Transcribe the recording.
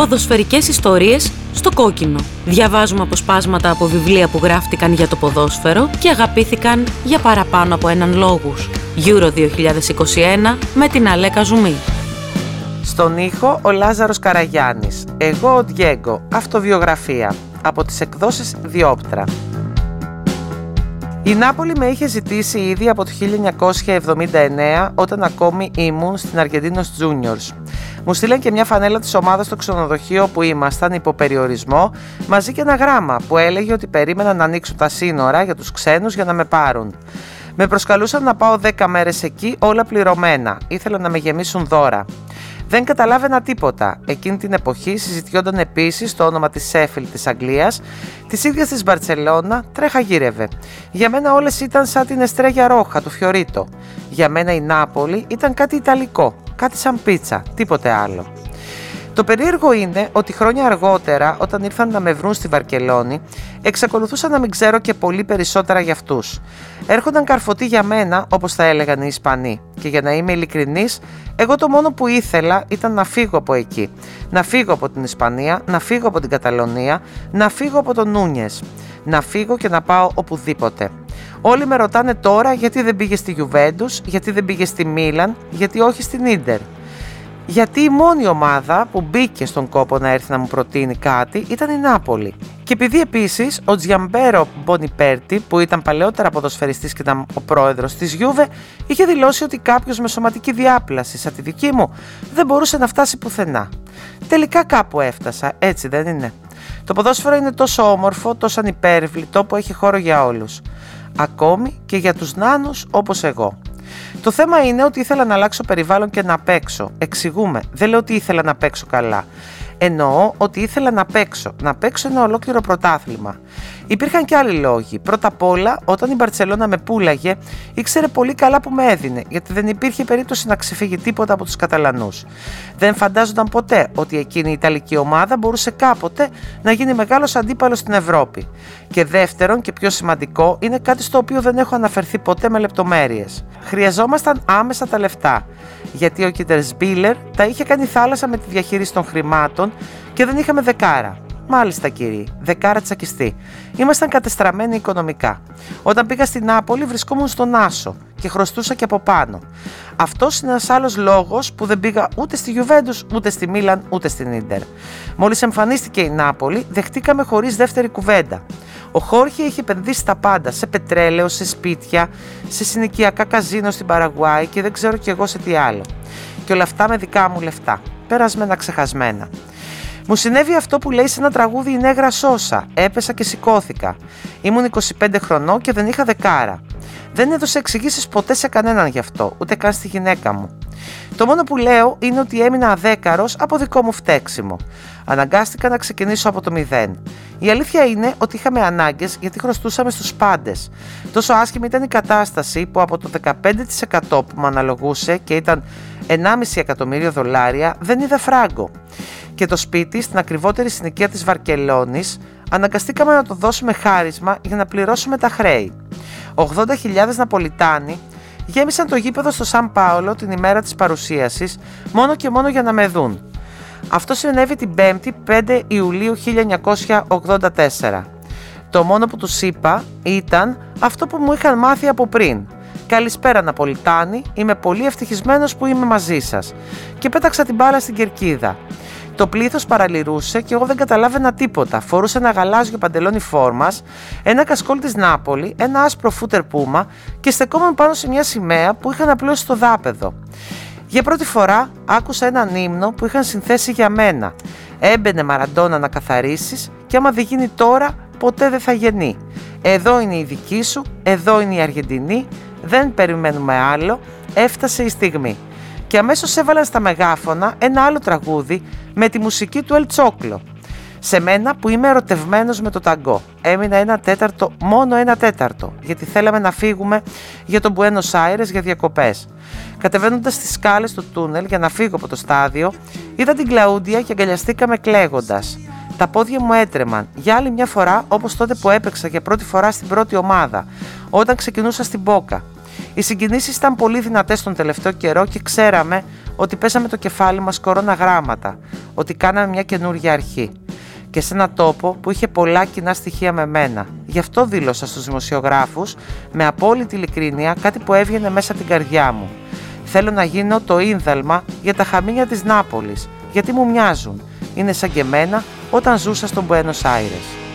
Ποδοσφαιρικές ιστορίες στο κόκκινο. Διαβάζουμε αποσπάσματα από βιβλία που γράφτηκαν για το ποδόσφαιρο και αγαπήθηκαν για παραπάνω από έναν λόγους. Euro 2021 με την Αλέκα Ζουμή. Στον ήχο ο Λάζαρος Καραγιάννης. Εγώ ο Διέγκο. Αυτοβιογραφία. Από τις εκδόσεις Διόπτρα. Η Νάπολη με είχε ζητήσει ήδη από το 1979 όταν ακόμη ήμουν στην Αργεντίνος Juniors. Μου στείλαν και μια φανέλα της ομάδας στο ξενοδοχείο που ήμασταν υπό περιορισμό μαζί και ένα γράμμα που έλεγε ότι περίμεναν να ανοίξουν τα σύνορα για τους ξένους για να με πάρουν. Με προσκαλούσαν να πάω 10 μέρες εκεί όλα πληρωμένα. Ήθελαν να με γεμίσουν δώρα. Δεν καταλάβαινα τίποτα. Εκείνη την εποχή συζητιόνταν επίσης το όνομα της Σέφιλ της Αγγλίας, της ίδιας της Μπαρσελόνα, τρέχα γύρευε. Για μένα όλες ήταν σαν την Εστρέγια Ρόχα του Φιωρίτο. Για μένα η Νάπολη ήταν κάτι Ιταλικό, κάτι σαν πίτσα, τίποτε άλλο. Το περίεργο είναι ότι χρόνια αργότερα, όταν ήρθαν να με βρουν στη Βαρκελόνη, εξακολουθούσα να μην ξέρω και πολύ περισσότερα για αυτούς. Έρχονταν καρφωτοί για μένα, όπως θα έλεγαν οι Ισπανοί. Και για να είμαι ειλικρινής, εγώ το μόνο που ήθελα ήταν να φύγω από εκεί. Να φύγω από την Ισπανία, να φύγω από την Καταλωνία, να φύγω από τον Νούνιες. Να φύγω και να πάω οπουδήποτε. Όλοι με ρωτάνε τώρα γιατί δεν πήγε στη Γιουβέντους, γιατί δεν πήγε στη Μίλαν, γιατί όχι στην Ίντερ γιατί η μόνη ομάδα που μπήκε στον κόπο να έρθει να μου προτείνει κάτι ήταν η Νάπολη. Και επειδή επίσης ο Τζιαμπέρο Μπονιπέρτη, που ήταν παλαιότερα ποδοσφαιριστής και ήταν ο πρόεδρος της Γιούβε, είχε δηλώσει ότι κάποιος με σωματική διάπλαση, σαν τη δική μου, δεν μπορούσε να φτάσει πουθενά. Τελικά κάπου έφτασα, έτσι δεν είναι. Το ποδόσφαιρο είναι τόσο όμορφο, τόσο ανυπέρβλητο που έχει χώρο για όλους. Ακόμη και για τους νάνους όπως εγώ. Το θέμα είναι ότι ήθελα να αλλάξω περιβάλλον και να παίξω. Εξηγούμε. Δεν λέω ότι ήθελα να παίξω καλά. Εννοώ ότι ήθελα να παίξω. Να παίξω ένα ολόκληρο πρωτάθλημα. Υπήρχαν και άλλοι λόγοι. Πρώτα απ' όλα, όταν η Μπαρσελόνα με πούλαγε, ήξερε πολύ καλά που με έδινε, γιατί δεν υπήρχε περίπτωση να ξεφύγει τίποτα από τους Καταλανούς. Δεν φαντάζονταν ποτέ ότι εκείνη η Ιταλική ομάδα μπορούσε κάποτε να γίνει μεγάλος αντίπαλος στην Ευρώπη. Και δεύτερον, και πιο σημαντικό, είναι κάτι στο οποίο δεν έχω αναφερθεί ποτέ με λεπτομέρειες. Χρειαζόμασταν άμεσα τα λεφτά. Γιατί ο Κίτερ Μπίλερ τα είχε κάνει θάλασσα με τη διαχείριση των χρημάτων και δεν είχαμε δεκάρα. Μάλιστα, κύριε, δεκάρα τσακιστή. Ήμασταν κατεστραμμένοι οικονομικά. Όταν πήγα στην Νάπολη, βρισκόμουν στον Άσο και χρωστούσα και από πάνω. Αυτός είναι ένας άλλος λόγος που δεν πήγα ούτε στη Γιουβέντους, ούτε στη Μίλαν, ούτε στην ντερ. Μόλις εμφανίστηκε η Νάπολη, δεχτήκαμε χωρίς δεύτερη κουβέντα. Ο Χόρχε είχε επενδύσει τα πάντα, σε πετρέλαιο, σε σπίτια, σε συνοικιακά καζίνο στην Παραγουάη και δεν ξέρω κι εγώ σε τι άλλο. Και όλα αυτά με δικά μου λεφτά, περασμένα ξεχασμένα. Μου συνέβη αυτό που λέει σε ένα τραγούδι η Νέγρα Σόσα. Έπεσα και σηκώθηκα. Ήμουν 25 χρονών και δεν είχα δεκάρα. Δεν έδωσε εξηγήσεις ποτέ σε κανέναν γι' αυτό, ούτε καν στη γυναίκα μου. Το μόνο που λέω είναι ότι έμεινα αδέκαρος από δικό μου φταίξιμο. Αναγκάστηκα να ξεκινήσω από το μηδέν. Η αλήθεια είναι ότι είχαμε ανάγκες γιατί χρωστούσαμε στους πάντες. Τόσο άσχημη ήταν η κατάσταση που από το 15% που μου αναλογούσε και ήταν 1,5 εκατομμύριο δολάρια δεν είδα φράγκο. Και το σπίτι στην ακριβότερη συνοικία της Βαρκελόνης αναγκαστήκαμε να το δώσουμε χάρισμα για να πληρώσουμε τα χρέη. 80.000 Ναπολιτάνοι γέμισαν το γήπεδο στο Σαν Πάολο την ημέρα της παρουσίασης μόνο και μόνο για να με δουν. Αυτό συνέβη την 5η 5 Ιουλίου 1984. Το μόνο που τους είπα ήταν αυτό που μου είχαν μάθει από πριν. Καλησπέρα Ναπολιτάνη, είμαι πολύ ευτυχισμένος που είμαι μαζί σας. Και πέταξα την μπάλα στην κερκίδα. Το πλήθος παραλυρούσε και εγώ δεν καταλάβαινα τίποτα. Φορούσε ένα γαλάζιο παντελόνι φόρμας, ένα κασκόλ της Νάπολη, ένα άσπρο φούτερ πούμα και στεκόμουν πάνω σε μια σημαία που είχαν απλώσει στο δάπεδο. Για πρώτη φορά άκουσα έναν ύμνο που είχαν συνθέσει για μένα. Έμπαινε Μαραντόνα να καθαρίσεις και άμα δεν γίνει τώρα, ποτέ δεν θα γεννεί. Εδώ είναι η δική σου, εδώ είναι η Αργεντινή, δεν περιμένουμε άλλο, έφτασε η στιγμή και αμέσως έβαλαν στα μεγάφωνα ένα άλλο τραγούδι με τη μουσική του Ελτσόκλο. Σε μένα που είμαι ερωτευμένος με το ταγκό. Έμεινα ένα τέταρτο, μόνο ένα τέταρτο, γιατί θέλαμε να φύγουμε για τον Buenos Aires για διακοπές. Κατεβαίνοντας τις σκάλες του τούνελ για να φύγω από το στάδιο, είδα την Κλαούντια και αγκαλιαστήκαμε κλαίγοντας. Τα πόδια μου έτρεμαν, για άλλη μια φορά όπως τότε που έπαιξα για πρώτη φορά στην πρώτη ομάδα, όταν ξεκινούσα στην Πόκα. Οι συγκινήσεις ήταν πολύ δυνατές τον τελευταίο καιρό και ξέραμε ότι πέσαμε το κεφάλι μας κορώνα γράμματα. ότι κάναμε μια καινούργια αρχή και σε ένα τόπο που είχε πολλά κοινά στοιχεία με μένα. Γι' αυτό δήλωσα στους δημοσιογράφους με απόλυτη ειλικρίνεια κάτι που έβγαινε μέσα από την καρδιά μου. Θέλω να γίνω το ίνδαλμα για τα χαμίνια της Νάπολης, γιατί μου μοιάζουν. Είναι σαν και εμένα όταν ζούσα στον Buenos Aires.